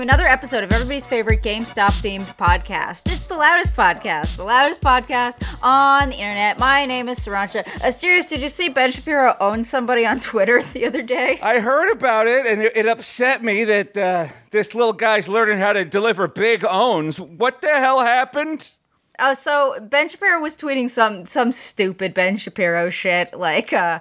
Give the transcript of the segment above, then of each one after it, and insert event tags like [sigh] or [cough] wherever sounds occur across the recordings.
Welcome back to another episode of everybody's favorite GameStop themed podcast. It's the loudest podcast, the loudest podcast on the internet. My name is Sirancha. Asterios, did you see Ben Shapiro own somebody on Twitter [laughs] the other day? I heard about it, and it, it upset me that uh, this little guy's learning how to deliver big owns. What the hell happened? Uh, so Ben Shapiro was tweeting some some stupid Ben Shapiro shit like uh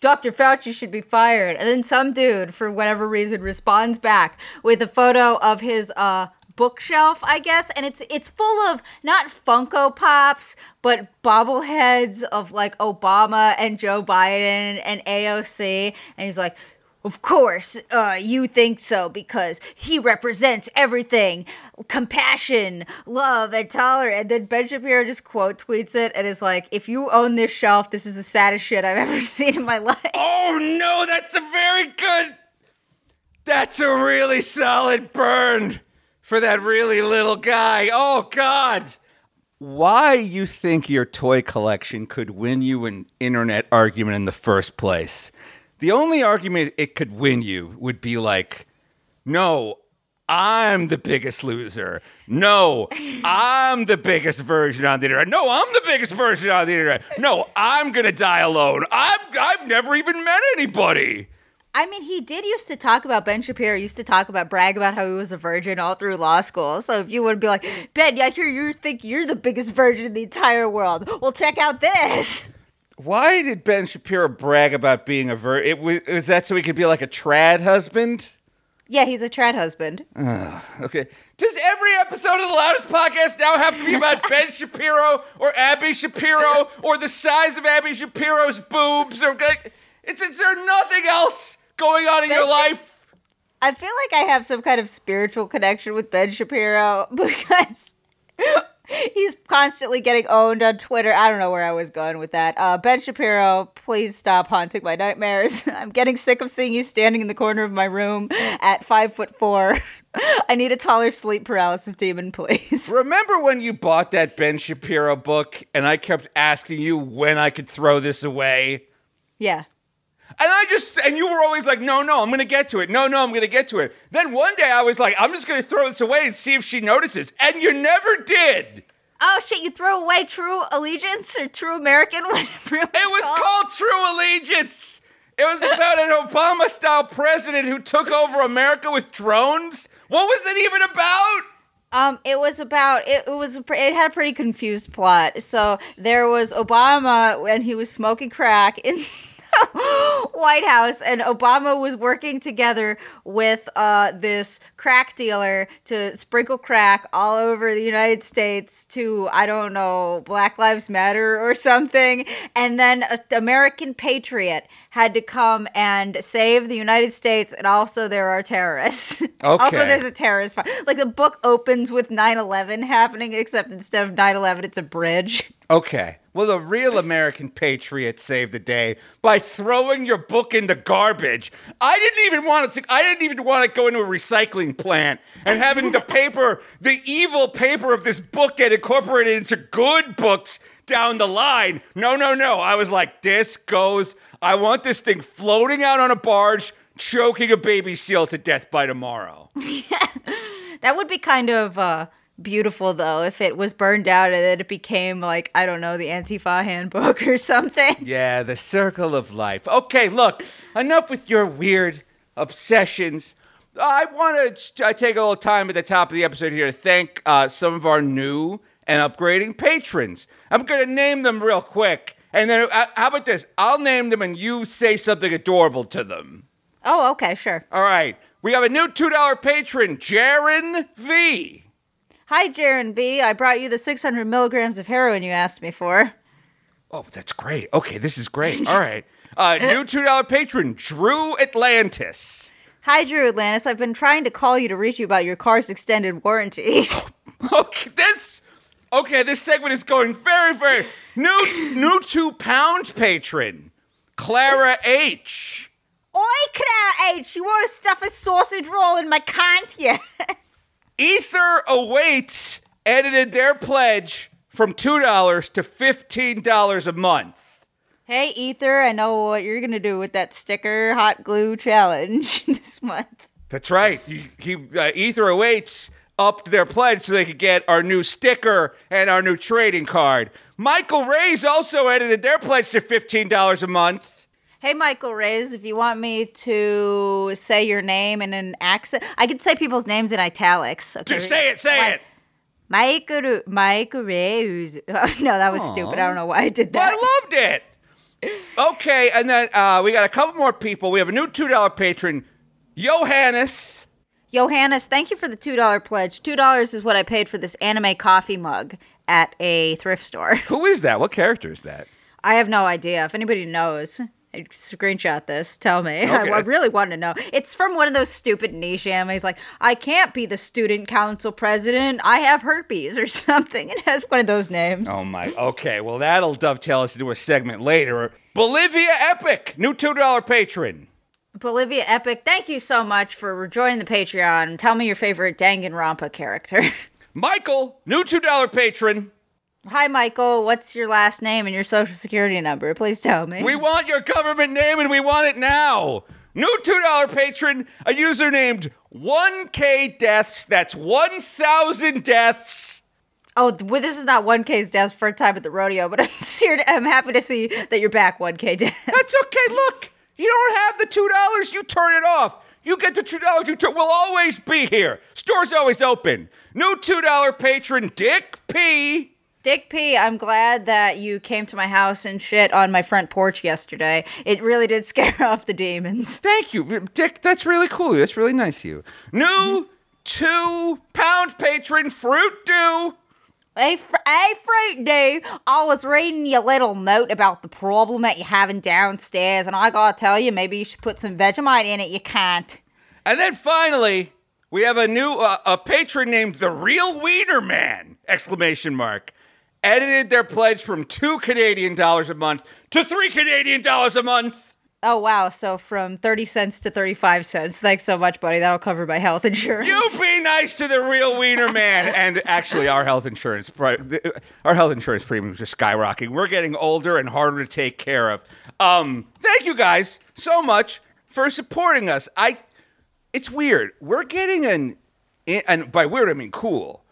Dr. Fauci should be fired. And then some dude, for whatever reason, responds back with a photo of his uh bookshelf, I guess, and it's it's full of not Funko Pops, but bobbleheads of like Obama and Joe Biden and AOC, and he's like, of course, uh, you think so because he represents everything compassion, love, and tolerance. And then Ben Shapiro just quote tweets it and is like, if you own this shelf, this is the saddest shit I've [laughs] ever seen in my life. Oh no, that's a very good. That's a really solid burn for that really little guy. Oh God. Why you think your toy collection could win you an internet argument in the first place? The only argument it could win you would be like, no, I'm the biggest loser. No, I'm the biggest version on the internet. No, I'm the biggest version on the internet. No, I'm gonna die alone. I'm I've never even met anybody. I mean, he did used to talk about Ben Shapiro. Used to talk about brag about how he was a virgin all through law school. So if you would be like, Ben, I hear you think you're the biggest virgin in the entire world. Well, check out this. [laughs] Why did Ben Shapiro brag about being a vir? It was, was that so he could be like a trad husband? Yeah, he's a trad husband. Okay. Does every episode of the Loudest Podcast now have to be about [laughs] Ben Shapiro or Abby Shapiro or the size of Abby Shapiro's boobs? Or like, it's, is there nothing else going on in Ben your Shap- life? I feel like I have some kind of spiritual connection with Ben Shapiro [laughs] because he's constantly getting owned on Twitter. I don't know where I was going with that. Uh, ben Shapiro, please stop haunting my nightmares. [laughs] I'm getting sick of seeing you standing in the corner of my room at five foot four. [laughs] I need a taller sleep paralysis demon, please. [laughs] Remember when you bought that Ben Shapiro book and I kept asking you when I could throw this away? Yeah. And I just, and you were always like, no, no, I'm gonna get to it. No, no, I'm gonna get to it. Then one day I was like, I'm just gonna throw this away and see if she notices. And you never did. Oh shit! You throw away True Allegiance or True American, [laughs] whatever it was, It was called True Allegiance. It was about an Obama style president who took over America with drones. What was it even about? Um, it was about it, it was it had a pretty confused plot. So there was Obama when he was smoking crack in [laughs] White House, and Obama was working together with uh this crack dealer to sprinkle crack all over the United States to I don't know Black Lives Matter or something, and then a American patriot had to come and save the United States, and also there are terrorists. [laughs] Okay. also, there's a terrorist. part. Like the book opens with 9/11 happening, except instead of 9/11, it's a bridge. Okay. Well, the real American patriot saved the day by throwing your book in the garbage. I didn't even want it to. I didn't even want to go into a recycling plant and having the [laughs] paper, the evil paper of this book, get incorporated into good books down the line. No, no, no. I was like, this goes. I want this thing floating out on a barge, choking a baby seal to death by tomorrow. [laughs] That would be kind of uh, beautiful, though, if it was burned out and then it became like I don't know the Antifa handbook or something. Yeah, the circle of life. Okay, look, enough with your weird obsessions. I want to uh, take a little time at the top of the episode here to thank uh, some of our new and upgrading patrons. I'm going to name them real quick. And then, uh, how about this? I'll name them and you say something adorable to them. Oh, okay, sure. All right. We have a new $2 patron, Jaron V. Hi, Jaron V. I brought you the 600 milligrams of heroin you asked me for. Oh, that's great. Okay, this is great. All right. Uh, [laughs] new $2 patron, Drew Atlantis. Hi, Drew Atlantis. I've been trying to call you to reach you about your car's extended warranty. [laughs] Okay, this okay. This segment is going very, very new. New two pound patron, Clara H. Oi, Clara H, you want to stuff a sausage roll in my cunt yeah? [laughs] Ether awaits edited their pledge from two dollars to fifteen dollars a month. hey, Ether, I know what you're going to do with that sticker hot glue challenge [laughs] this month. That's right. He, he uh, Ether 08s upped their pledge so they could get our new sticker and our new trading card. Michael Reyes also edited their pledge to $15 a month. Hey, Michael Reyes, if you want me to say your name in an accent, I could say people's names in italics. Okay? Just say it, say Mi- it. Michael, Michael Reyes. [laughs] no, that was stupid. I don't know why I did that. I loved it. Okay, and then uh, we got a couple more people. We have a new $2 patron, Johannes. Johannes, thank you for the $2 pledge. $2 is what I paid for this anime coffee mug at a thrift store. Who is that? What character is that? I have no idea. If anybody knows, screenshot this. Tell me. [laughs] I, Okay. I really want to know. It's from one of those stupid niche animes. Like, I can't be the student council president. I have herpes or [laughs] something. It has one of those names. Oh my. Okay, well that'll dovetail us into a segment later. Bolivia Epic, new two dollar patron. Bolivia Epic, thank you so much for joining the Patreon. Tell me your favorite Danganronpa character. [laughs] Michael, new two dollar patron. Hi, Michael. What's your last name and your social security number? Please tell me. We want your government name and we want it now. New two dollar patron, a user named One K Deaths. That's one thousand deaths. oh, well, this is not 1K's death for a time at the rodeo, but I'm, [laughs] ser- I'm happy to see that you're back, 1K death. That's okay. Look, you don't have the two dollars. You turn it off. You get the two dollars. You turn. We'll always be here. Store's always open. New two dollar patron, Dick P. Dick P, I'm glad that you came to my house and shit on my front porch yesterday. It really did scare [laughs] off the demons. Thank you, Dick. That's really cool. That's really nice of you. New mm-hmm. two pound patron, Fruit Dew. Hey, fr- hey, Fruit Dew, I was reading your little note about the problem that you're having downstairs, and I gotta tell you, maybe you should put some Vegemite in it. You can't. And then finally, we have a new uh, a patron named the Real Wiener Man! Exclamation mark. Edited their pledge from two Canadian dollars a month to three Canadian dollars a month. Oh, wow. So from 30 cents to 35 cents. Thanks so much, buddy. That'll cover my health insurance. You be nice to the Real Wiener Man. [laughs] And actually, our health insurance, our health insurance premiums are skyrocketing. We're getting older and harder to take care of. Um, thank you guys so much for supporting us. I it's weird. We're getting an and by weird I mean cool.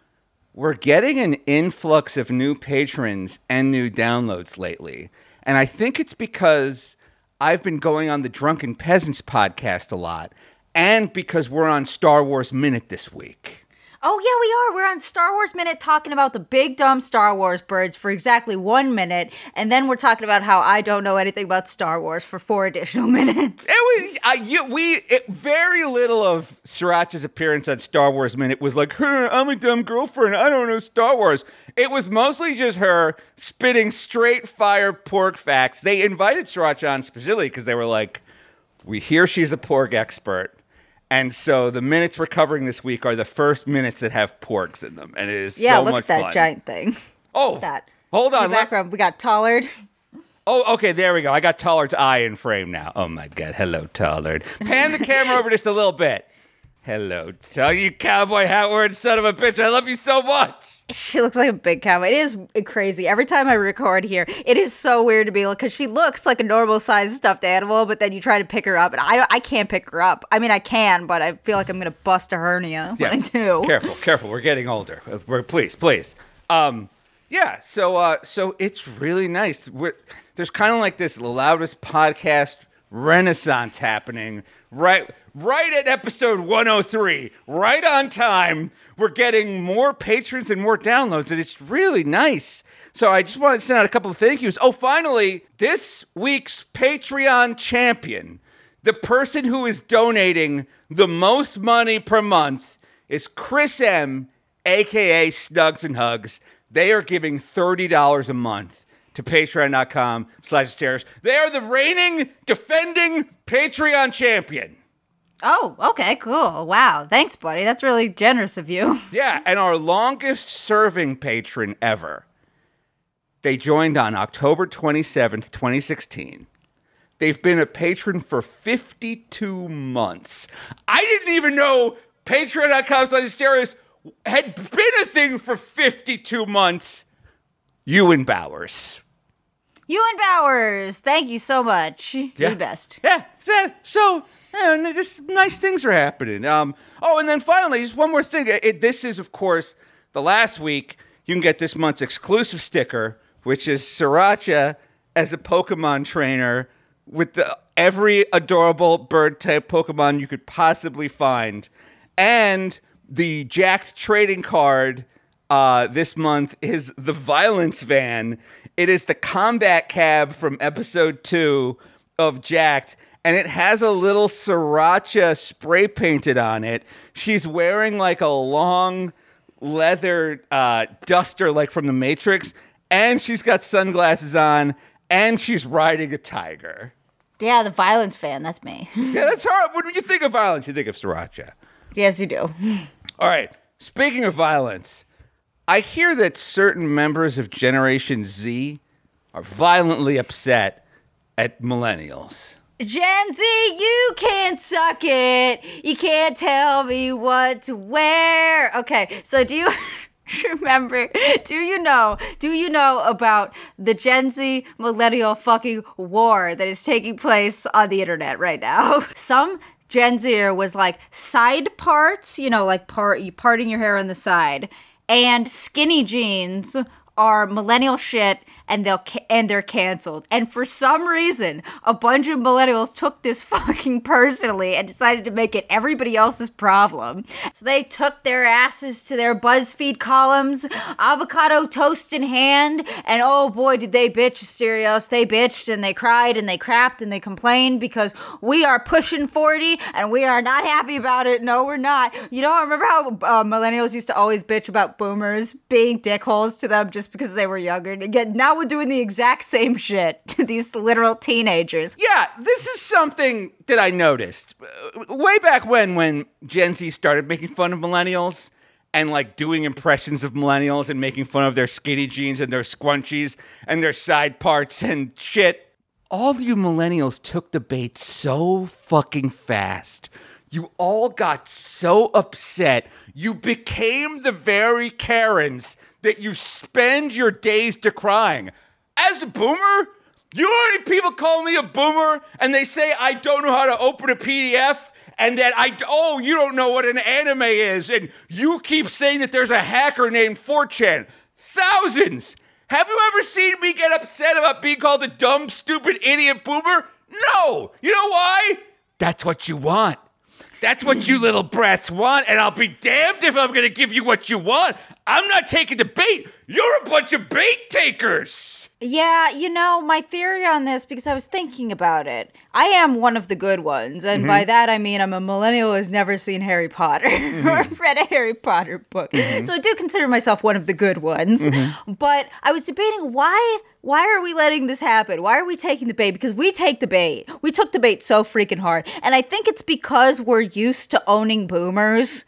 We're getting an influx of new patrons and new downloads lately. And I think it's because I've been going on the Drunken Peasants podcast a lot and because we're on Star Wars Minute this week. Oh, yeah, we are. We're on Star Wars Minute talking about the big dumb Star Wars birds for exactly one minute. And then we're talking about how I don't know anything about Star Wars for four additional [laughs] minutes. It was, uh, you, we it, very little of Sriracha's appearance on Star Wars Minute was like, I'm a dumb girlfriend. I don't know Star Wars. It was mostly just her spitting straight fire porg facts. They invited Sriracha on specifically because they were like, we hear she's a porg expert. And so the minutes we're covering this week are the first minutes that have porgs in them. And it is Yeah, so look much at that fun. giant thing. oh, That. hold In on. the let- background, we got Tollard. Oh, okay, there we go. I got Tollard's eye in frame now. Oh my god, hello, Tollard. Pan the camera over just a little bit. Hello, tell you cowboy hat wearing son of a bitch. I love you so much. She looks like a big cow. It is crazy. Every time I record here, it is so weird to be like, because she looks like a normal sized stuffed animal, but then you try to pick her up, and I, I can't pick her up. I mean, I can, but I feel like I'm going to bust a hernia when I do. Careful, careful. We're getting older. Uh, We're, please, please. Um, yeah. So, uh, so it's really nice. We're, there's kind of like this loudest podcast renaissance happening right, right at episode 103, right on time. We're getting more patrons and more downloads, and it's really nice. So I just wanted to send out a couple of thank yous. Oh, finally, this week's Patreon champion, the person who is donating the most money per month, is Chris M, aka Snugs and Hugs. They are giving $30 a month to patreon.com slash stairs. They are the reigning, defending Patreon champion. Oh, okay, cool. Wow. Thanks, buddy. That's really generous of you. [laughs] Yeah, and our longest serving patron ever. They joined on October 27th, 2016. They've been a patron for 52 months. I didn't even know patreon.com slash stereos had been a thing for 52 months. Ewan Bowers. Ewan Bowers, thank you so much. You're the best. Yeah, so- so just nice things are happening. Um, oh, and then finally, just one more thing. It, this is, of course, the last week. You can get this month's exclusive sticker, which is Sriracha as a Pokemon trainer with the, every adorable bird type Pokemon you could possibly find. And the Jacked trading card uh, this month is the Violence Van. It is the combat cab from episode two of Jacked and it has a little sriracha spray painted on it. She's wearing like a long leather uh, duster, like from the Matrix, and she's got sunglasses on, and she's riding a tiger. Yeah, the violence fan. That's me. [laughs] yeah, that's hard. When you think of violence, you think of sriracha. Yes, you do. All right. Speaking of violence, I hear that certain members of Generation Z are violently upset at millennials. Gen Z, you can't suck it. You can't tell me what to wear. Okay, so do you [laughs] remember? Do you know? Do you know about the Gen Z millennial fucking war that is taking place on the internet right now? [laughs] Some Gen Zer was like side parts, you know, like part parting your hair on the side, and skinny jeans are millennial shit and they'll and they're canceled. And for some reason, a bunch of millennials took this [laughs] fucking personally and decided to make it everybody else's problem. So they took their asses to their BuzzFeed columns, avocado toast in hand, and oh boy, did they bitch, Asterios. They bitched and they cried and they crapped and they complained because we are pushing 40 and we are not happy about it. No, we're not. You know, I remember how uh, millennials used to always bitch about boomers being dickholes to them just because they were younger? Again, now we're doing the exact same shit [laughs] to these literal teenagers. Yeah, this is something that I noticed uh, way back when, when Gen Z started making fun of millennials and like doing impressions of millennials and making fun of their skinny jeans and their scrunchies and their side parts and shit. All you millennials took the bait so fucking fast. You all got so upset. You became the very Karens that you spend your days decrying. As a boomer, you know how many people call me a boomer and they say I don't know how to open a PDF and that I, oh, you don't know what an anime is. And you keep saying that there's a hacker named 4chan. Thousands. Have you ever seen me get upset about being called a dumb, stupid, idiot boomer? No. You know why? That's what you want. That's what you little brats want, and I'll be damned if I'm gonna give you what you want. I'm not taking the bait. You're a bunch of bait takers. Yeah, you know, my theory on this, because I was thinking about it, I am one of the good ones. And mm-hmm. by that, I mean I'm a millennial who has never seen Harry Potter [laughs] mm-hmm. or read a Harry Potter book. Mm-hmm. So I do consider myself one of the good ones. Mm-hmm. But I was debating why why are we letting this happen? Why are we taking the bait? Because we take the bait. We took the bait so freaking hard. And I think it's because we're used to owning boomers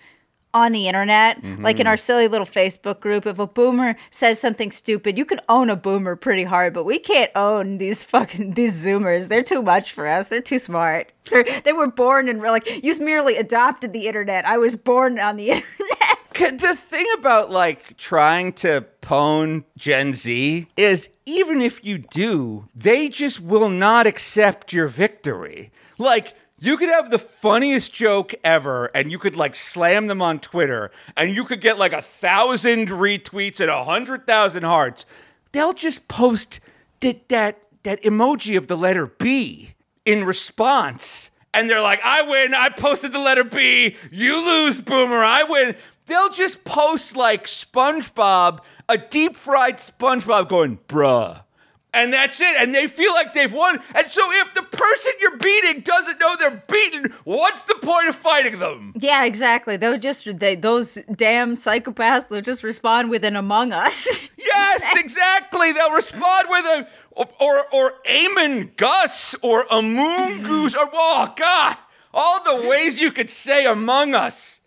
on the internet, mm-hmm. like in our silly little Facebook group, if a boomer says something stupid, you can own a boomer pretty hard, but we can't own these fucking these zoomers. They're too much for us. They're too smart. [laughs] They're, they were born and like you merely adopted the internet. I was born on the [laughs] internet. The thing about like trying to pwn Gen Z is even if you do, they just will not accept your victory. Like you could have the funniest joke ever and you could like slam them on Twitter and you could get like a thousand retweets and a hundred thousand hearts. They'll just post that, that, that emoji of the letter B in response. And they're like, I win. I posted the letter B. You lose, Boomer. I win. They'll just post like SpongeBob, a deep fried SpongeBob going, bruh and that's it. And they feel like they've won. And so if the person you're beating doesn't know they're beaten, what's the point of fighting them? Yeah, exactly. They'll just they those damn psychopaths. They'll just respond with an Among Us. [laughs] yes, exactly. They'll respond with a or or, or Amon Gus or a Moon [laughs] Goose or oh god, all the ways you could say Among Us.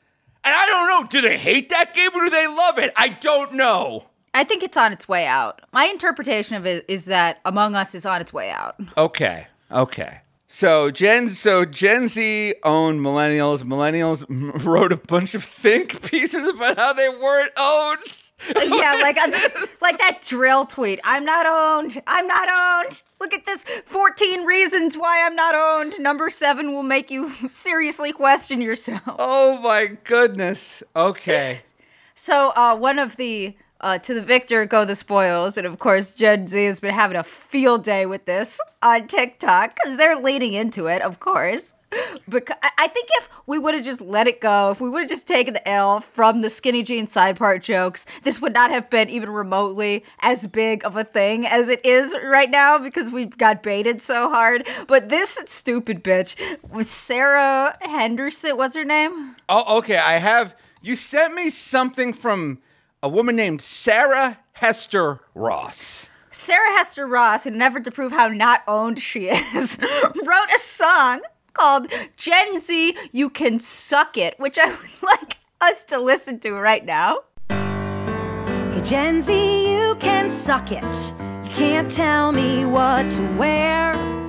And I don't know. Do they hate that game or do they love it? I don't know. I think it's on its way out. My interpretation of it is that Among Us is on its way out. Okay. Okay. So Gen so Gen Z owned millennials. Millennials [laughs] wrote a bunch of think [laughs] pieces about how they weren't owned. yeah, [laughs] like it's like that dril tweet. I'm not owned. I'm not owned. Look at this 14 reasons why I'm not owned. Number 7 will make you seriously question yourself. Oh my goodness. Okay. So, uh, one of the uh, to the victor go the spoils, and of course Gen Z has been having a field day with this on TikTok because they're leaning into it, of course. Because I think if we would have just let it go, if we would have just taken the L from the skinny jean side part jokes, this would not have been even remotely as big of a thing as it is right now because we got baited so hard. But this stupid bitch was Sarah Henderson. What's her name? Oh, okay. I have you sent me something from a woman named Sarah Hester Ross. Sarah Hester Ross, in an effort to prove how not owned she is, [laughs] wrote a song called Gen Z You Can Suck It, which I would [laughs] like us to listen to right now. Hey, Gen Z, you can suck it. You can't tell me what to wear.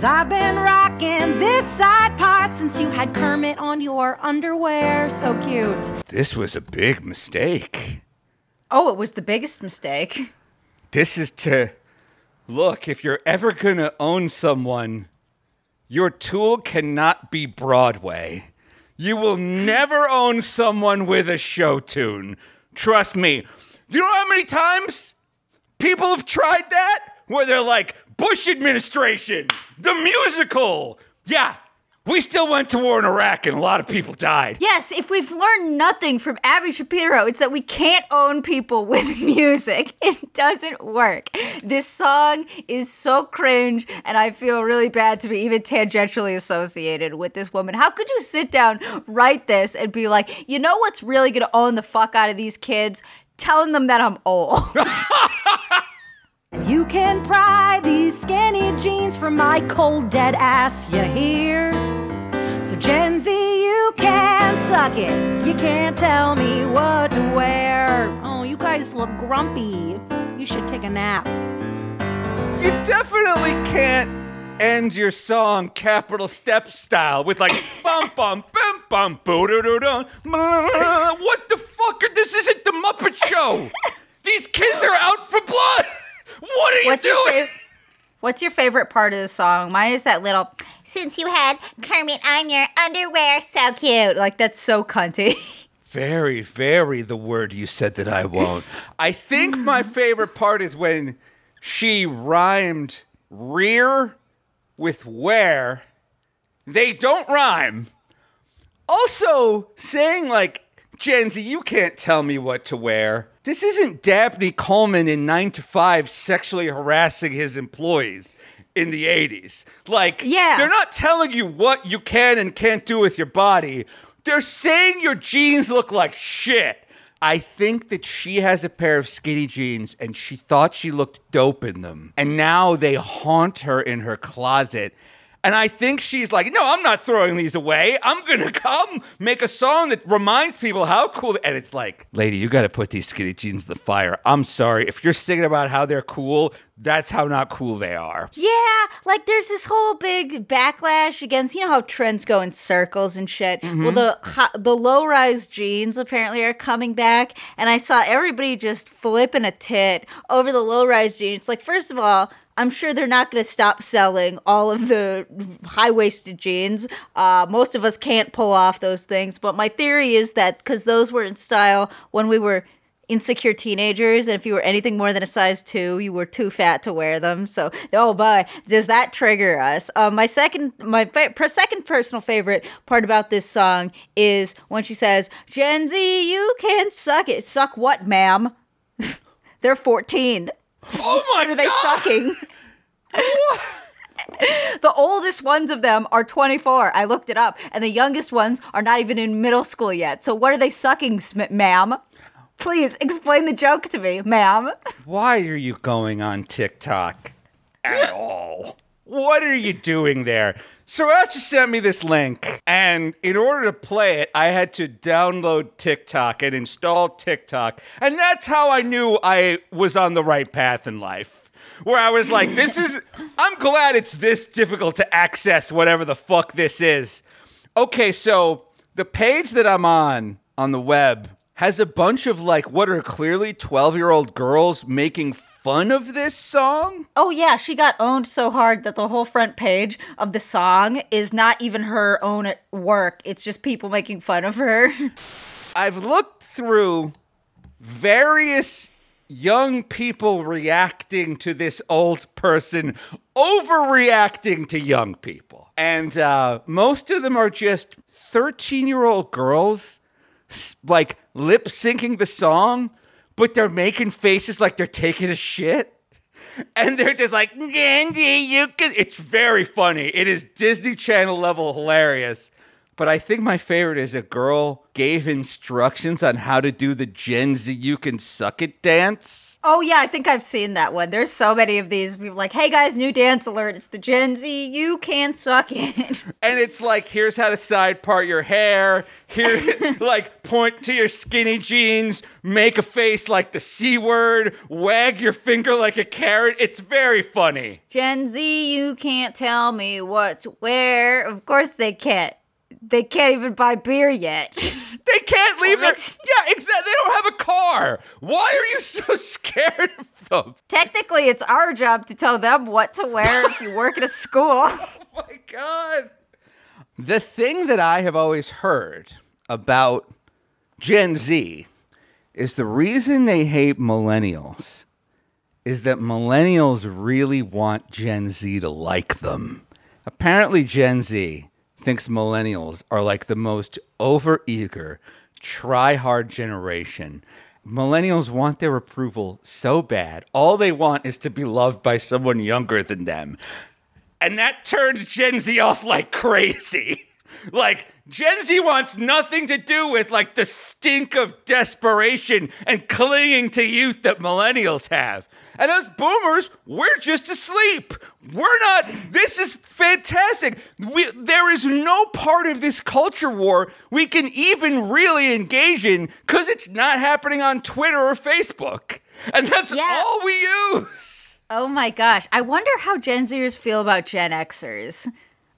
Cause I've been rocking this side part since you had Kermit on your underwear. So cute. This was a big mistake. Oh, it was the biggest mistake. This is to look, if you're ever gonna own someone, your tool cannot be Broadway. You will never own someone with a show tune. Trust me. You know how many times people have tried that? Where they're like, Bush administration, the musical. Yeah, we still went to war in Iraq and a lot of people died. Yes, if we've learned nothing from Abby Shapiro, it's that we can't own people with [laughs] music. It doesn't work. This song is so cringe, and I feel really bad to be even tangentially associated with this woman. How could you sit down, write this, and be like, you know what's really gonna own the fuck out of these kids? Telling them that I'm old. [laughs] [laughs] You can pry these skinny jeans from my cold dead ass, you hear? So Gen Z, you can suck it. You can't tell me what to wear. Oh, you guys look grumpy. You should take a nap. You definitely can't end your song Capitol Step style with like [laughs] bum bum bum bum boo doo doo doo. What the fuck? This isn't the Muppet Show. These kids are out for blood. What are you What's your doing? fav- What's your favorite part of the song? Mine is that little Since you had Kermit on your underwear, so cute. like that's so cunty. [laughs] Very, very the word you said that I won't. I think my [laughs] favorite part is when she rhymed rear with where. They don't rhyme. Also, saying like, Gen Z, you can't tell me what to wear. This isn't Dabney Coleman in 9 to 5 sexually harassing his employees in the 80s. Like, Yeah. they're not telling you what you can and can't do with your body. They're saying your jeans look like shit. I think that she has a pair of skinny jeans and she thought she looked dope in them. And now they haunt her in her closet. And I think she's like, no, I'm not throwing these away. I'm gonna come make a song that reminds people how cool. And it's like, lady, you got to put these skinny jeans in the fire. I'm sorry if you're singing about how they're cool. That's how not cool they are. Yeah, like there's this whole big backlash against you know how trends go in circles and shit. Mm-hmm. Well, the the low rise jeans apparently are coming back, and I saw everybody just flipping a tit over the low rise jeans. Like, first of all. I'm sure they're not going to stop selling all of the high waisted jeans. Uh, most of us can't pull off those things, but my theory is that because those were in style when we were insecure teenagers and if you were anything more than a size two you were too fat to wear them. So oh boy does that trigger us. Uh, my second my fa- second personal favorite part about this song is when she says gen z you can suck it. Suck what ma'am? [laughs] They're 14 Oh my what are they god! sucking? [laughs] [laughs] The oldest ones of them are 24 i looked it up and the youngest ones are not even in middle school yet. So what are they sucking ma'am? Please explain the joke to me ma'am. Why are you going on TikTok at all? What are you doing there? So Sriracha sent me this link, and in order to play it, I had to download TikTok and install TikTok. And that's how I knew I was on the right path in life. where I was like, this is, I'm glad it's this difficult to access whatever the fuck this is. Okay, so the page that I'm on on the web has a bunch of like what are clearly 12 year old girls making fun of this song. Oh yeah, she got owned so hard that the whole front page of the song is not even her own work. It's just people making fun of her. [laughs] I've looked through various young people reacting to this old person overreacting to young people. And uh, most of them are just 13 year old girls like lip syncing the song, but they're making faces like they're taking a shit. And they're just like, Andy, you can. It's very funny. It is Disney Channel level hilarious. But I think my favorite is a girl gave instructions on how to do the Gen Z you can suck it dance. oh yeah, I think I've seen that one. There's so many of these. People like, hey guys, new dance alert. It's the Gen Z. You can suck it. [laughs] And it's like, here's how to side part your hair. Here, [laughs] like, point to your skinny jeans, make a face like the C word, wag your finger like a carrot. It's very funny. Gen Z, you can't tell me what's where. Of course they can't. They can't even buy beer yet. [laughs] They can't leave their. let's- Yeah, exactly. They don't have a car. Why are you so [laughs] scared of them? Technically, it's our job to tell them what to wear if you work at a school. [laughs] Oh my God. The thing that I have always heard about Gen Z is the reason they hate millennials is that millennials really want Gen Z to like them. Apparently, Gen Z thinks millennials are like the most overeager, try hard generation. Millennials want their approval so bad. All they want is to be loved by someone younger than them. And that turns Gen Z off like crazy. [laughs] Like, Gen Z wants nothing to do with like the stink of desperation and clinging to youth that millennials have. And us boomers, we're just asleep. We're not, this is fantastic. We, there is no part of this culture war we can even really engage in because it's not happening on Twitter or Facebook. And that's Yeah. all we use. Oh my gosh. I wonder how Gen Zers feel about Gen Xers.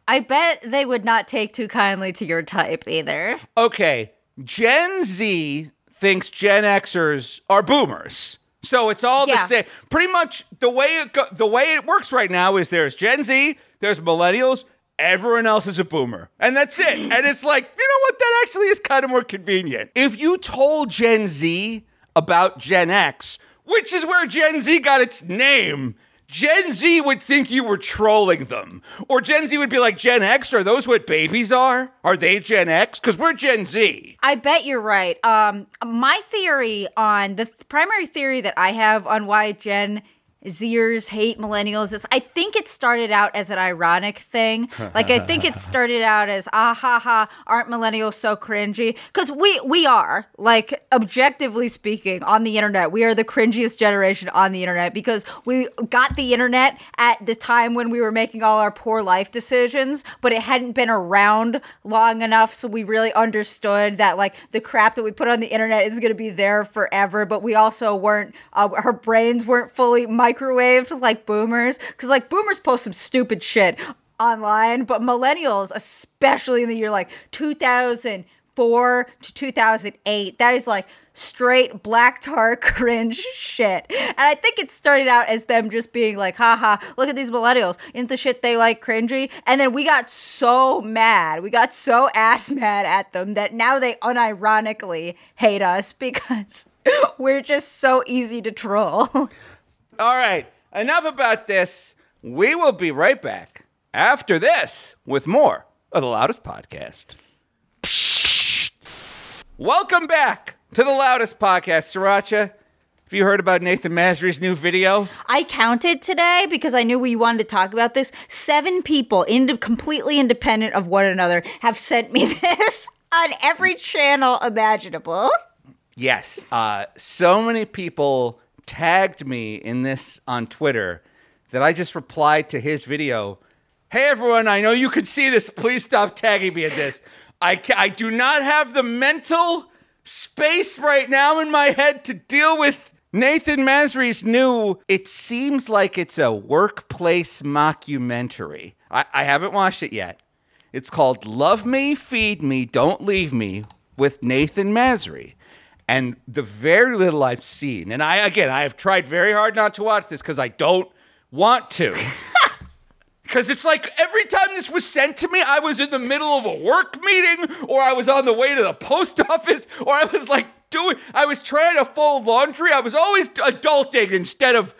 I bet they would not take too kindly to your type either. okay, Gen Z thinks Gen Xers are boomers. So it's all the same. Pretty much the way it go- the way it works right now is there's Gen Z, there's millennials, everyone else is a boomer. And that's it. [laughs] and it's like, you know what? That actually is kind of more convenient. If you told Gen Z about Gen X, which is where Gen Z got its name, Gen Z would think you were trolling them. Or Gen Z would be like, Gen X, are those what babies are? Are they Gen X? Because we're Gen Z. I bet you're right. Um, my theory on the th- primary theory that I have on why Gen Zers hate millennials. Is I think it started out as an ironic thing. [laughs] Like I think it started out as ah ha ha aren't millennials so cringy? Because we we are like objectively speaking on the internet. We are the cringiest generation on the internet because we got the internet at the time when we were making all our poor life decisions but it hadn't been around long enough so we really understood that like the crap that we put on the internet is going to be there forever but we also weren't uh, our brains weren't fully microwaved like boomers because like boomers post some stupid shit online but millennials especially in the year like 2004 to 2008 that is like straight black tar [laughs] cringe shit. And i think it started out as them just being like haha look at these millennials. Into the shit they like cringy? And then we got so mad we got so ass [laughs] mad at them that now they unironically hate us [laughs] because we're just so easy to troll All right, enough about this. We will be right back after this with more of the Loudest Podcast. Welcome back to the Loudest Podcast, Sriracha. Have you heard about Nathen Mazri's new video? I counted today because I knew we wanted to talk about this. Seven people, ind- completely independent of one another, have sent me [laughs] this on every channel imaginable. Yes. Uh, so many people tagged me in this on Twitter that I just replied to his video. Hey everyone, I know you could see this. Please stop tagging me in this. I ca- I do not have the mental space right now in my head to deal with Nathen Mazri's new, it seems like it's a workplace mockumentary. I, I haven't watched it yet. It's called Love Me, Feed Me, Don't Leave Me with Nathen Mazri. And the very little I've seen, and I, again, I have tried very hard not to watch this because I don't want to. [laughs] Because it's like every time this was sent to me, I was in the middle of a work meeting, or I was on the way to the post [laughs] office, or I was like doing, I was trying to fold laundry. I was always adulting instead of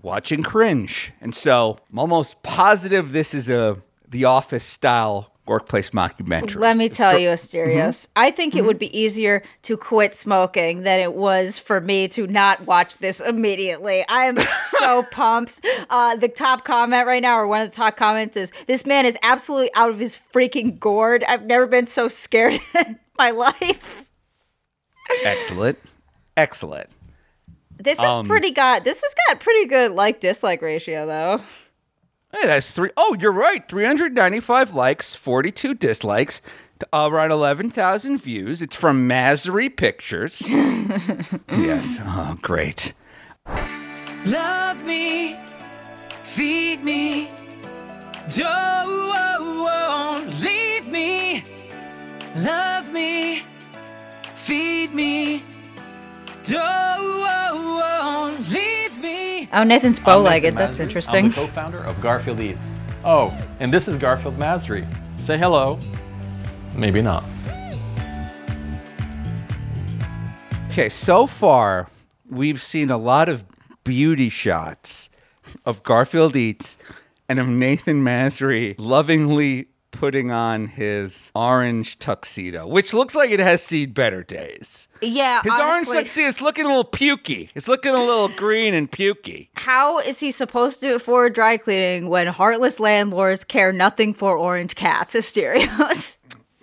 watching cringe. And so I'm almost positive this is a The Office style workplace mockumentary. Let me tell So- you, Asterios. Mm-hmm. I think it would be mm-hmm. easier to quit smoking than it was for me to not watch this immediately. I am so [laughs] pumped. Uh, the top comment right now, or one of the top comments, is this man is absolutely out of his freaking gourd. I've never been so scared [laughs] in my life. Excellent. Excellent. This is um, pretty got. This has got pretty good like dislike ratio though. Hey, that's three oh, you're right. 395 likes, 42 dislikes, t- uh, around 11,000 views. It's from Mazri Pictures. [laughs] yes. Oh, great. Love me, feed me, don't leave me. Love me, feed me, don't leave me. Oh, Nathen's bow-legged. Nathen That's Mazri. I'm interesting. the co-founder of Garfield Eats. Oh, and this is Garfield Mazri. Say hello. Maybe not. Okay, so far we've seen a lot of beauty shots of Garfield Eats and of Nathen Mazri lovingly putting on his orange tuxedo, which looks like it has seen better days. Yeah, His orange honestly, tuxedo is looking a little pukey. It's looking a little green and pukey. How is he supposed to afford dry cleaning when heartless landlords care nothing for orange cats? Asterios.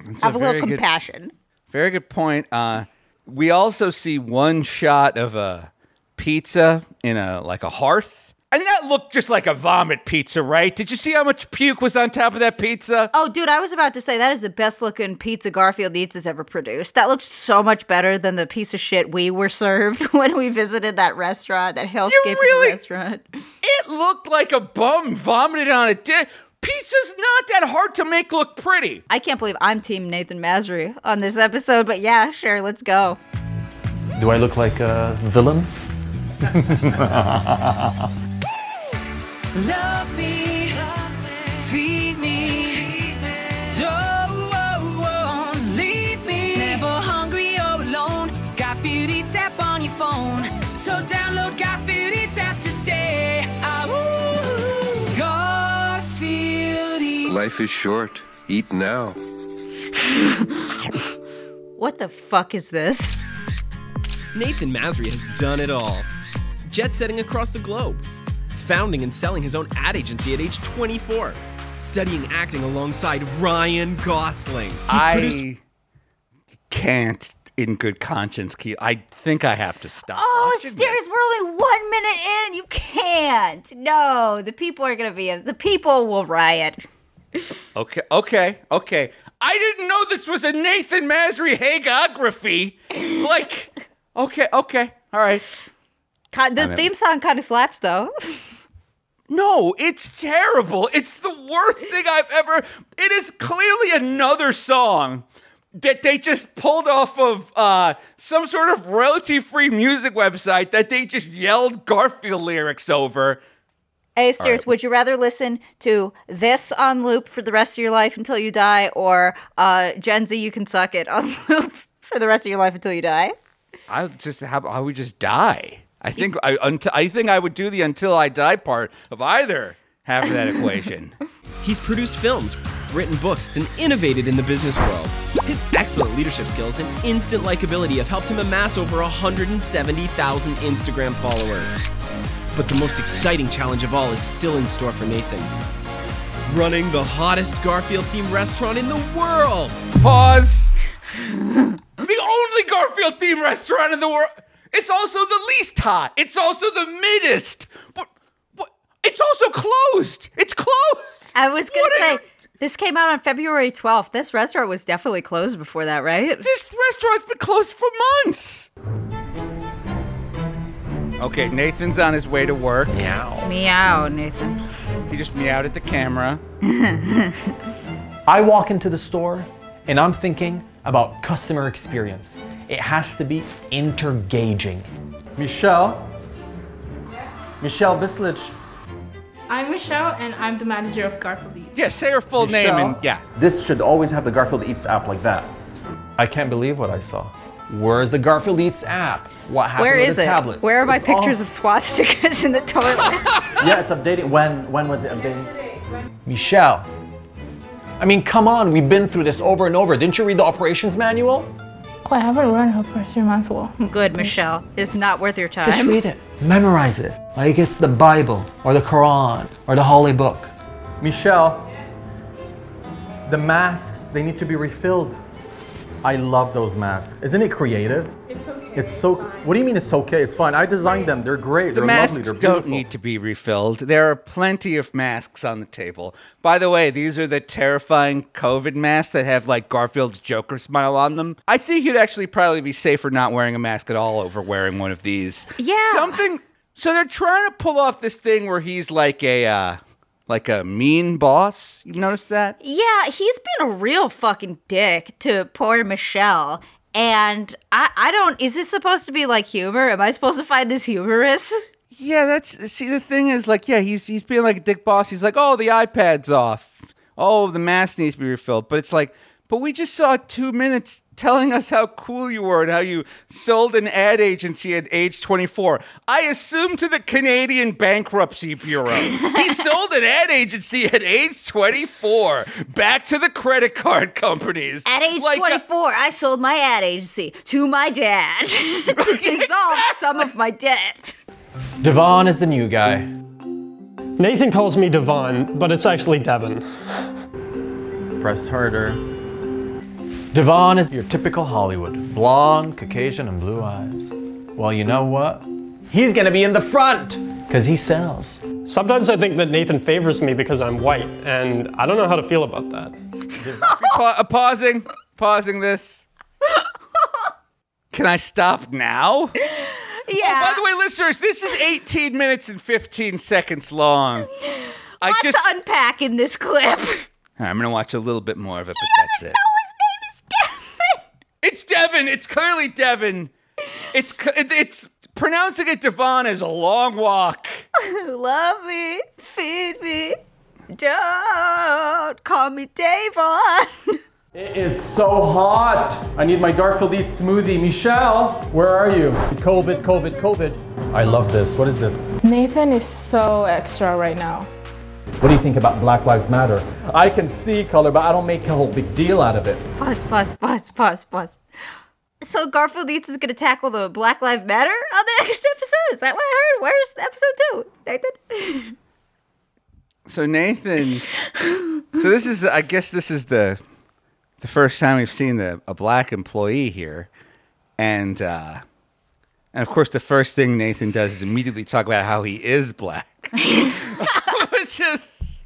It's Have a, very little good- compassion. Very good point. Uh, we also see one shot of a pizza in a like a hearth, and that looked just like a vomit pizza, right? Did you see how much puke was on top of that pizza? Oh, dude, I was about to say that is the best looking pizza Garfield Eats has ever produced. That looked so much better than the piece of shit we were served [laughs] when we visited that restaurant, that hellscape of a really- restaurant. It looked like a bum vomited on a dish. Pizza's not that hard to make look pretty. I can't believe I'm Team Nathen Mazri on this episode, but yeah, sure, let's go. Do I look like a villain? [laughs] Love me, feed me, don't leave me. Never hungry or alone. Garfield Eats app on your phone. So download Garfield Eats app today. Ah, woo. Life is short. Eat now. [laughs] What the fuck is this? Nathen Mazri has done it all. Jet setting across the globe, founding and selling his own ad agency at age 24, studying acting alongside Ryan Gosling. He's produced I can't, in good conscience, keep. I think I have to stop. Oh, watching Stairs, this. we're only one minute in. You can't. No, the people are gonna be. The people will riot. Okay, okay, okay. I didn't know this was a Nathen Mazri hagiography. like, okay, okay, all right. The theme song kind of slaps, though. [laughs] No, it's terrible. It's the worst thing I've ever. It is clearly another song that they just pulled off of uh, some sort of royalty-free music website that they just yelled Garfield lyrics over. Hey, Stairs, would you rather listen to this on loop for the rest of your life until you die, or uh, Gen Z, you can suck it on [laughs] loop for the rest of your life until you die? I just have. I would just die. I think I. Unt- I think I would do the until I die part of either half of that equation. [laughs] He's produced films, written books, and innovated in the business world. His excellent leadership skills and instant likability have helped him amass over 170,000 Instagram followers. But the most exciting challenge of all is still in store for Nathen. Running the hottest Garfield themed restaurant in the world! Pause. [laughs] the only Garfield themed restaurant in the world. It's also the least hot. It's also the middest. But, but it's also closed. It's closed. I was gonna say you- this came out on February 12th. This restaurant was definitely closed before that, right? This restaurant's been closed for months. Okay, Nathen's on his way to work. Meow. Meow, Nathen. He just meowed at the camera. [laughs] I walk into the store and I'm thinking about customer experience. It has to be intergaging. Michelle? Yes. Michelle Bislich. I'm Michelle, and I'm the manager of Garfield Eats. Yeah, say her full name and yeah. This should always have the Garfield Eats app like that. I can't believe what I saw. Where's the Garfield Eats app? What happened Where with is the it? tablets? Where are my It's all- pictures of swastikas in the toilet? [laughs] [laughs] Yeah, it's updating. When when was it updating? Michelle. I mean, come on, we've been through this over and over. Didn't you read the operations manual? Oh, I haven't run her for three months. Well, Good, Michelle. It's not worth your time. Just read it. Memorize it. Like it's the Bible or the Quran or the Holy Book. Michelle, the masks, they need to be refilled. I love those masks. Isn't it creative? It's okay. It's so. What do you mean it's okay? It's fine. I designed them. They're great. The They're masks lovely. They're don't beautiful. need to be refilled. There are plenty of masks on the table. By the way, these are the terrifying COVID masks that have like Garfield's Joker smile on them. I think you'd actually probably be safer not wearing a mask at all over wearing one of these. Yeah. Something. So they're trying to pull off this thing where he's like a uh, like a mean boss. You've noticed that? Yeah, he's been a real fucking dick to poor Michelle. And I, I don't. Is this supposed to be like humor? Am I supposed to find this humorous? Yeah, that's see the thing is like yeah, he's he's being like a dick boss. He's like, "Oh, the iPad's off. Oh, the mask needs to be refilled." But it's like, "But we just saw 2 minutes telling us how cool you were and how you sold an ad agency at age 24." I assume to the Canadian Bankruptcy Bureau. [laughs] he sold an ad agency at age 24 back to the credit card companies. At age Like, uh, 24, I sold my ad agency to my dad [laughs] to [laughs] dissolve some of my debt. Devon is the new guy. Nathen calls me Devon, but it's actually Devon. Press harder. Devon is your typical Hollywood. Blonde, Caucasian, and blue eyes. Well, you know what? He's gonna be in the front, because he sells. Sometimes I think that Nathen favors me because I'm white, and I don't know how to feel about that. Pa- uh, pausing, pausing this. Can I stop now? [laughs] Yeah. Oh, By the way, listeners, this is 18 minutes and 15 seconds long. I Lots just, to unpack in this clip. I'm gonna watch a little bit more of it, but that's it. his name is Devin. It's Devin. It's clearly Devin. It's it's pronouncing it Devon is a long walk. [laughs] Love me, feed me, don't call me Davon. [laughs] It is so hot. I need my Garfield Eats smoothie. Michelle, where are you? COVID, COVID, COVID. I love this. What is this? Nathen is so extra right now. What do you think about Black Lives Matter? I can see color, but I don't make a whole big deal out of it. Pause, pause, pause, pause, pause. So Garfield Eats is going to tackle the Black Lives Matter on the [laughs] next episode? Is that what I heard? Where's episode two, Nathen? [laughs] So Nathen, so this is I guess this is the the first time we've seen the a black employee here, and uh, and of course the first thing Nathen does is immediately talk about how he is black, [laughs] which is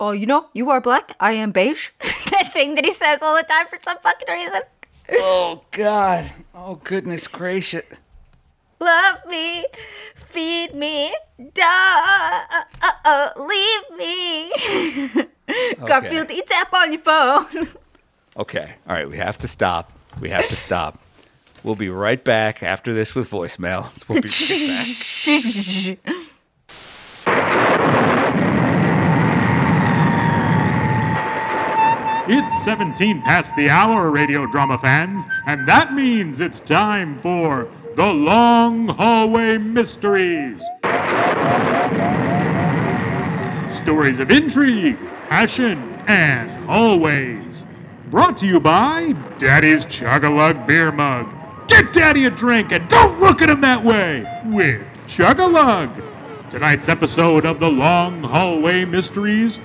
oh, you know, you are black, I am beige. that thing that he says all the time for some fucking reason. Oh god, oh goodness gracious. Love me, feed me, duh, uh, uh, leave me. [laughs] Garfield Eats app on your phone. Okay, all right, we have to stop. We have to stop. We'll be right back after this with voicemails. We'll be right back. [laughs] It's 17 past the hour, radio drama fans, and that means it's time for The Long Hallway Mysteries. Stories of intrigue, passion, and hallways. Brought to you by Daddy's Chug-a-Lug Beer Mug. Get Daddy a drink and don't look at him that way with Chug-a-Lug. Tonight's episode of The Long Hallway Mysteries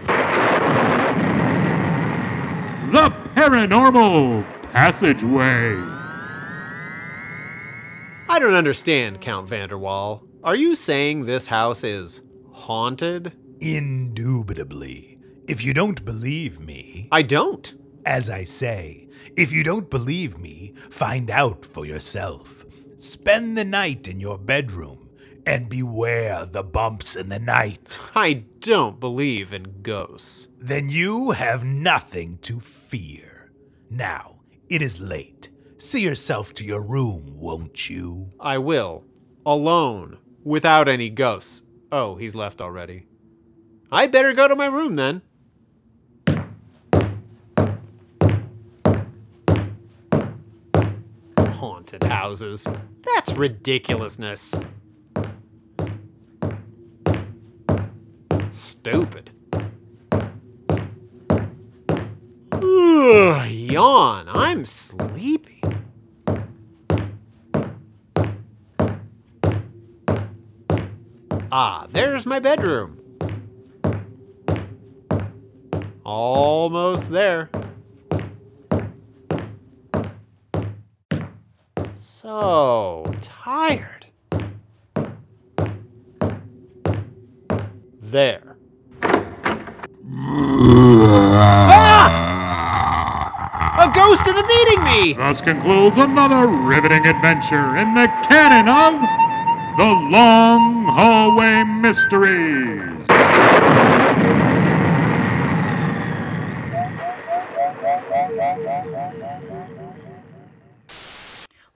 the Paranormal Passageway. I don't understand, Count Vanderwall. Are you saying this house is haunted? Indubitably. If you don't believe me. I don't. As I say, if you don't believe me, find out for yourself. Spend the night in your bedroom and beware the bumps in the night. I don't believe in ghosts. Then you have nothing to fear. Now, it is late. See yourself to your room, won't you? I will. Alone. Without any ghosts. Oh, he's left already. I'd better go to my room then. Haunted houses. That's ridiculousness. Stupid. Ugh, yawn. I'm sleepy. Ah, there's my bedroom. Almost there. So tired. There. Ah! A ghost and it's eating me! Thus concludes another riveting adventure in the canon of The Long Hallway Mysteries.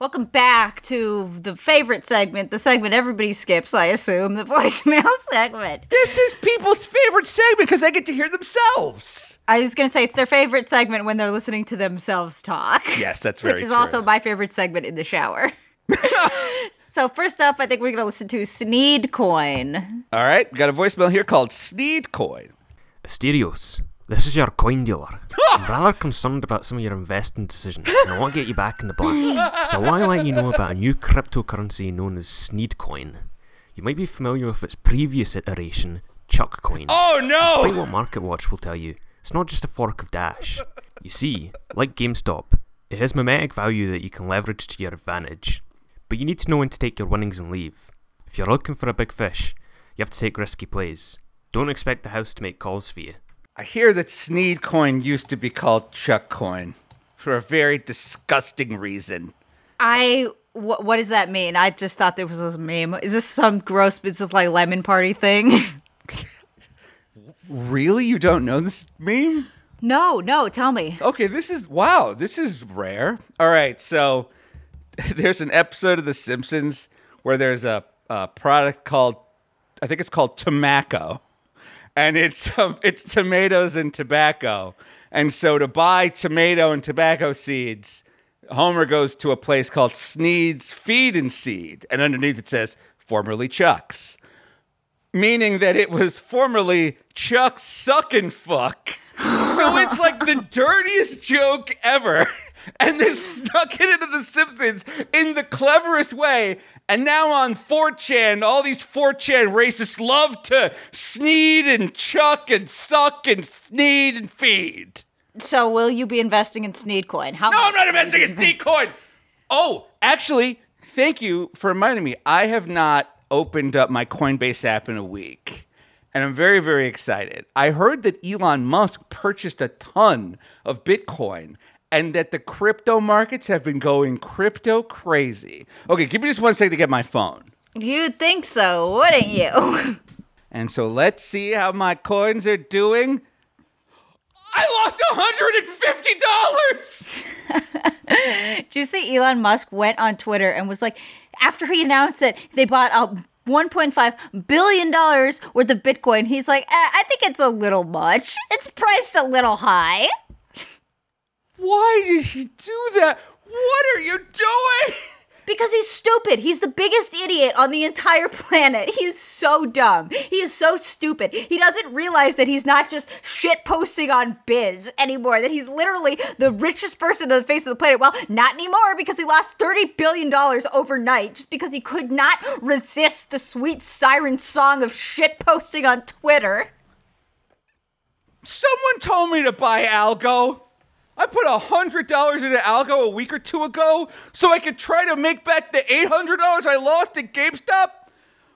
Welcome back to the favorite segment, the segment everybody skips, I assume, the [laughs] voicemail segment. This is people's favorite segment because they get to hear themselves. I was going to say it's their favorite segment when they're listening to themselves talk. Yes, that's [laughs] very Which is true. also my favorite segment in the shower. [laughs] so first up, I think we're going to listen to Sneed Coin. All right, we got a voicemail here called Sneed Coin. Asterios, this is your coin dealer. I'm rather concerned about some of your investing decisions, and I want to get you back in the black. So I want to let you know about a new cryptocurrency known as Sneedcoin. You might be familiar with its previous iteration, Chuckcoin. Oh, no! Despite what MarketWatch will tell you, it's not just a fork of Dash. You see, like GameStop, it has mimetic value that you can leverage to your advantage. But you need to know when to take your winnings and leave. If you're looking for a big fish, you have to take risky plays. Don't expect the house to make calls for you. I hear that Sneed Coin used to be called Chuck Coin for a very disgusting reason. I wh- what does that mean? I just thought there was a meme. Is this some gross business like lemon party thing? [laughs] Really? You don't know this meme? no, no, tell me. Okay, this is wow, this is rare. All right, so [laughs] there's an episode of The Simpsons where there's a, a product called I think it's called tomacco, and it's um, it's tomatoes and tobacco. And so to buy tomato and tobacco seeds, Homer goes to a place called Sneed's Feed and Seed, and underneath it says formerly Chuck's, meaning that it was formerly Chuck Suck and Fuck. So it's like the dirtiest joke ever. [laughs] And they snuck it into The Simpsons in the cleverest way. And now on 4chan, all these 4chan racists love to sneed and chuck and suck and sneed and feed. So will you be investing in Sneed Coin? How No, I'm not investing in Sneed Coin. Oh, actually, thank you for reminding me. I have not opened up my Coinbase app in a week. And I'm very, very excited. I heard that Elon Musk purchased a ton of Bitcoin and that the crypto markets have been going crypto crazy. Okay, give me just one second to get my phone. You'd think so, wouldn't you? [laughs] And so let's see how my coins are doing. I lost $150. [laughs] Did you see Elon Musk went on Twitter and was like, after he announced that they bought a 1.5 billion dollars worth of Bitcoin, he's like, eh, I think it's a little much. It's priced a little high. Why did he do that? What are you doing? Because he's stupid. He's the biggest idiot on the entire planet. [laughs] He's so dumb. He is so stupid. He doesn't realize that he's not just shit posting on Biz anymore, that he's literally the richest person on the face of the planet. Well, not anymore because he lost $30 billion overnight just because he could not resist the sweet siren song of shit posting on Twitter. Someone told me to buy Algo. I put a hundred dollars into Algo a week or two ago so I could try to make back the eight hundred dollars I lost at GameStop.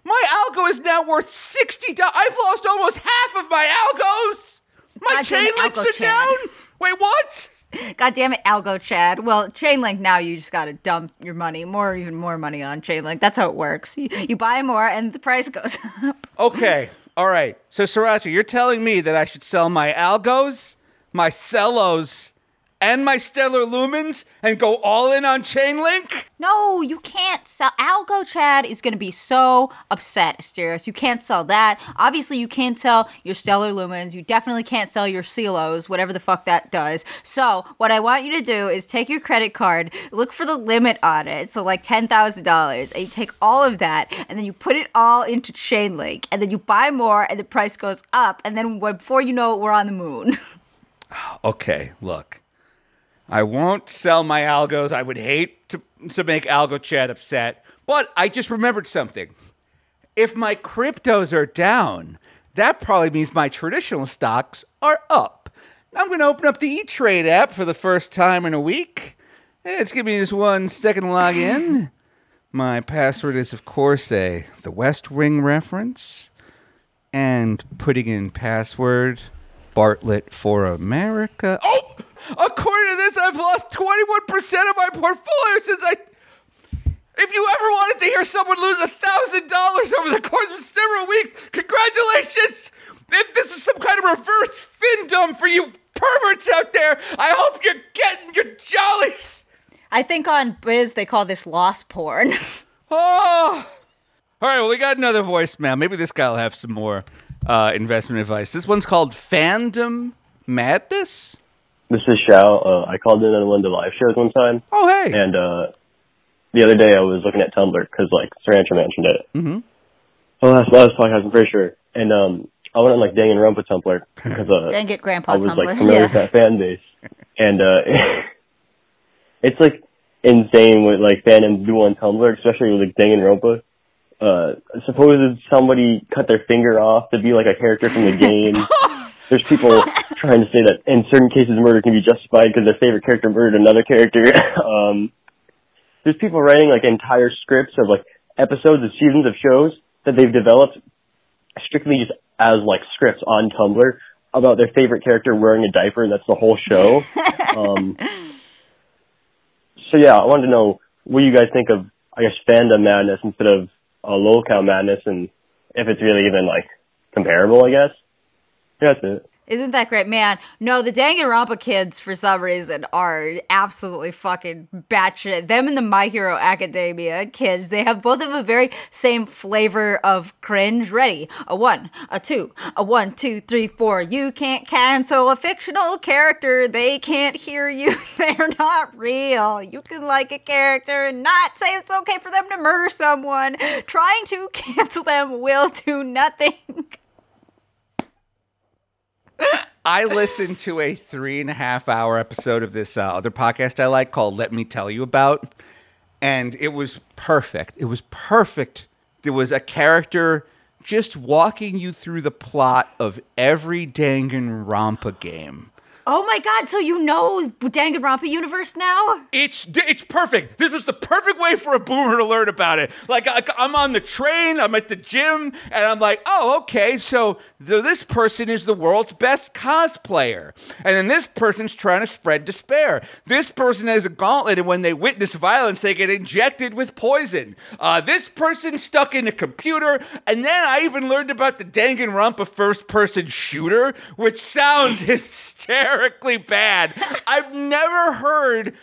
My Algo is now worth sixty dollars. I've lost almost half of my Algos. My Imagine chain links are Chad. down. Wait, what? God damn it, Algo Chad. Well, Chainlink now you just gotta dump your money, more even more money on Chainlink. That's how it works. You, you buy more and the price goes [laughs] up. Okay. All right. So, Sirancha, you're telling me that I should sell my algos, my cellos, and my stellar lumens and go all in on Chainlink? No, you can't sell. Algo Chad is going to be so upset, Asterios. You can't sell that. Obviously, you can't sell your Stellar Lumens. You definitely can't sell your Celos, whatever the fuck that does. So, what I want you to do is take your credit card, look for the limit on it. So, like $10,000. And you take all of that, and then you put it all into Chainlink. And then you buy more, and the price goes up. And then before you know it, we're on the moon. [laughs] Okay, look. I won't sell my algos. I would hate to, to make Algo Chad upset, but I just remembered something. If my cryptos are down, that probably means my traditional stocks are up. I'm going to open up the E Trade app for the first time in a week. It's giving me this one second to log in. [laughs] My password is, of course, a the West Wing reference, and putting in password Bartlett for America. Oh, according to this, I've lost 21% of my portfolio since I. If you ever wanted to hear someone lose a thousand dollars over the course of several weeks, congratulations! If this is some kind of reverse findom for you perverts out there, I hope you're getting your jollies. I think on Biz they call this loss porn. [laughs] Oh! All right, well, we got another voicemail. Maybe this guy will have some more uh, investment advice. This one's called Fandom Madness. This is Shao. Uh, I called in on one of the live shows one time. Oh, hey. And uh, the other day I was looking at Tumblr because, like, Sirancha mentioned it. Mm-hmm. Oh, last, last podcast, I'm pretty sure. And um, I went on, like, Danganronpa Tumblr because uh, Dang it, Grandpa I was, Tumblr. like, familiar Yeah. with that fan base. And uh, [laughs] it's, like, insane what, like, fandoms do on Tumblr, especially with, like, Danganronpa. Uh, suppose somebody cut their finger off to be, like, a character from the [laughs] game. There's people [laughs] trying to say that in certain cases murder can be justified because their favorite character murdered another character. [laughs] um, there's people writing like entire scripts of like episodes of seasons of shows that they've developed strictly just as like scripts on Tumblr about their favorite character wearing a diaper and that's the whole show. [laughs] um, so yeah, I wanted to know what you guys think of I guess fandom madness instead of uh, lolcow madness and if it's really even like comparable, I guess. That's it. Isn't that great, man? No, the Danganronpa kids, for some reason, are absolutely fucking batshit. Them and the My Hero Academia kids, they have both of a very same flavor of cringe. Ready? A one, a two, a one, two, three, four. You can't cancel a fictional character. They can't hear you. [laughs] They're not real. You can like a character and not say it's okay for them to murder someone. Trying to [laughs] cancel them will do nothing. [laughs] I listened to a three and a half hour episode of this uh, other podcast I like called Let Me Tell You About. And it was perfect. It was perfect. There was a character just walking you through the plot of every Danganronpa game. Oh my god, so you know Danganronpa universe now? It's it's perfect. This was the perfect way for a boomer to learn about it. Like I, I'm on the train, I'm at the gym, and I'm like, oh, okay. So th- this person is the world's best cosplayer, and then this person's trying to spread despair. This person has a gauntlet, and when they witness violence, they get injected with poison. Uh, this person's stuck in a computer, and then I even learned about the Danganronpa first-person shooter, which sounds [laughs] hysterical hysterically bad. [laughs] I've never heard.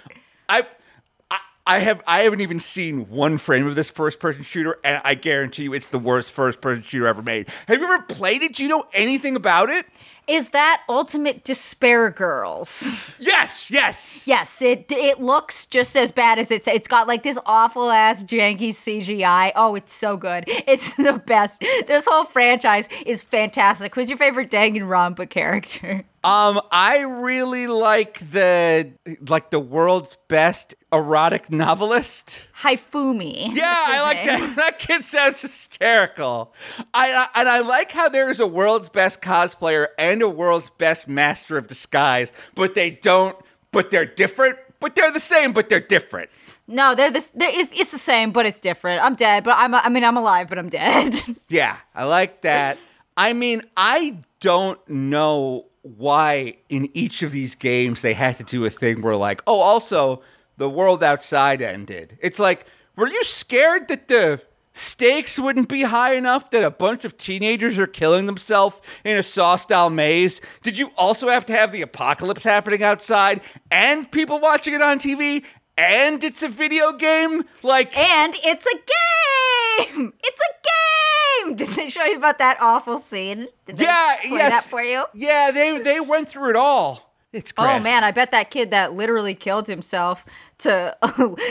I. I- I have I haven't even seen one frame of this first person shooter, and I guarantee you it's the worst first person shooter ever made. Have you ever played it? Do you know anything about it? Is that Ultimate Despair Girls? Yes, yes. Yes, it it looks just as bad as it's it's got like this awful ass janky CGI. Oh, it's so good. [laughs] It's the best. This whole franchise is fantastic. Who's your favorite Danganronpa character? Um, I really like the like the world's best erotic novelist. Hifumi. Yeah, I like that. [laughs] That kid sounds hysterical. I, I and I like how there is a world's best cosplayer and a world's best master of disguise, but they don't. But they're different. But they're the same. But they're different. No, they're this. They're, it's, it's the same, but it's different. I'm dead, but I'm. I mean, I'm alive, but I'm dead. [laughs] Yeah, I like that. I mean, I don't know why in each of these games they had to do a thing where like, oh, also the world outside ended. It's like, were you scared that the stakes wouldn't be high enough that a bunch of teenagers are killing themselves in a saw style maze? Did you also have to have the apocalypse happening outside and people watching it on TV? And it's a video game? Like And it's a game! It's a game! Did they show you about that awful scene? Did they Yeah, play yes. that for you? Yeah, they they went through it all. It's great. Oh man, I bet that kid that literally killed himself to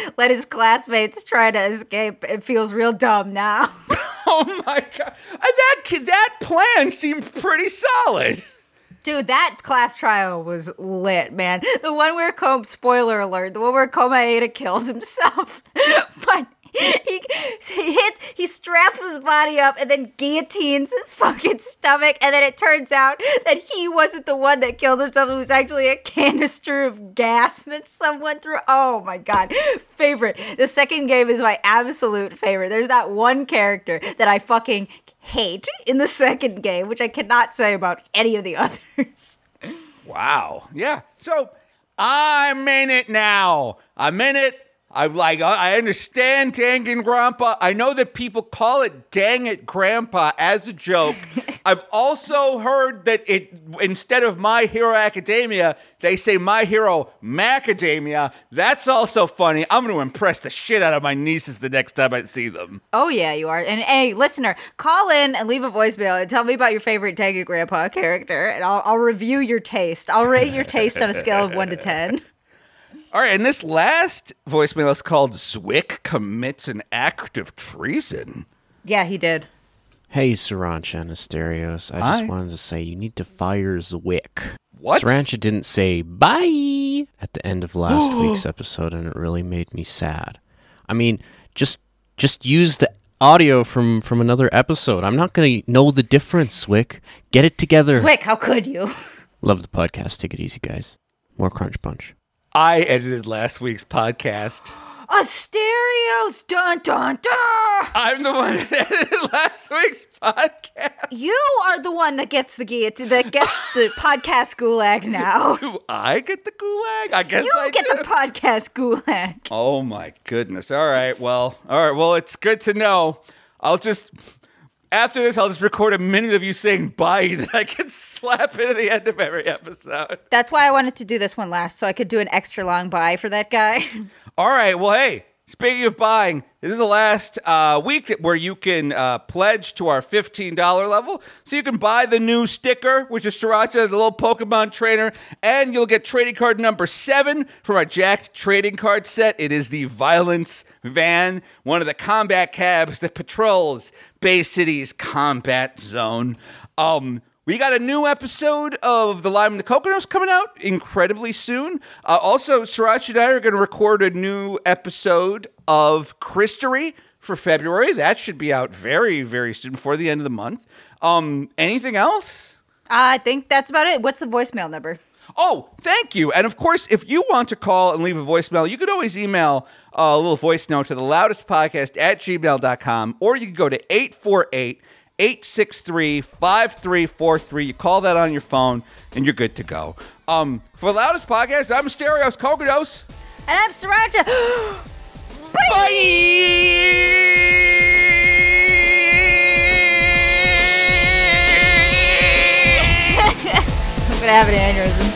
[laughs] let his classmates try to escape. It feels real dumb now. [laughs] [laughs] oh my god. And that kid, that plan seemed pretty solid. Dude, that class trial was lit, man. The one where Com spoiler alert, the one where Komaeda kills himself. but [laughs] he, hits he straps his body up and then guillotines his fucking stomach and then it turns out that he wasn't the one that killed himself it was actually a canister of gas that someone threw oh my god favorite the second game is my absolute favorite there's that one character that i fucking hate in the second game which i cannot say about any of the [laughs] others Wow. Yeah. So I'm in it now. I'm in it. I'm like, I understand Dang and Grandpa. I know that people call it Dang It Grandpa as a joke. [laughs] I've also heard that it instead of My Hero Academia, they say My Hero Macadamia. That's also funny. I'm going to impress the shit out of my nieces the next time I see them. Oh yeah, you are. And hey, listener, call in and leave a voicemail and tell me about your favorite Dang It Grandpa character, and I'll, I'll review your taste. I'll rate your taste on a scale of one to ten. All right, and this last voicemail is called Zwick commits an act of treason. Yeah, he did. Hey, Sirancha and Asterios. I Hi. just wanted to say you need to fire Zwick. What? Sirancha didn't say bye at the end of last [gasps] week's episode, and it really made me sad. I mean, just just use the audio from from another episode. I'm not gonna know the difference, Zwick. Get it together. Zwick, how could you? Love the podcast. Take it easy, guys. More crunch punch. I edited last week's podcast. A Asterios, dun dun dun. I'm the one that [laughs] edited last week's podcast. You are the one that gets the guillotine, that gets the podcast gulag now. [laughs] Do I get the gulag? I guess You I get do. the podcast gulag. Oh my goodness. All right. Well, all right. Well, it's good to know. I'll just after this, I'll just record a minute of you saying bye [laughs] that I can slap into the end of every episode. That's why I wanted to do this one last, so I could do an extra long bye for that guy. All right. Well, hey, speaking of buying, this is the last uh, week where you can uh, pledge to our $15 level. So you can buy the new sticker, which is Sirancha as a little Pokemon trainer, and you'll get trading card number seven from our Jacked trading card set. It is the Violence Van, one of the combat cabs that patrols Bay City's combat zone. Um, we got a new episode of The Lime and the Coconuts coming out incredibly soon. Uh, also, Sirancha and I are going to record a new episode of Christery for February. That should be out very, very soon before the end of the month. Um, anything else? I think that's about it. What's the voicemail number? Oh, thank you. And of course, if you want to call and leave a voicemail, you can always email uh, a little voice note to the loudest podcast at gmail.com, or you can go to 848 863 5343. You call that on your phone, and you're good to go. Um, for the loudest podcast, I'm Asterios Kokodos. And I'm Sirancha. [gasps] Bye. [laughs] I'm gonna have an aneurysm.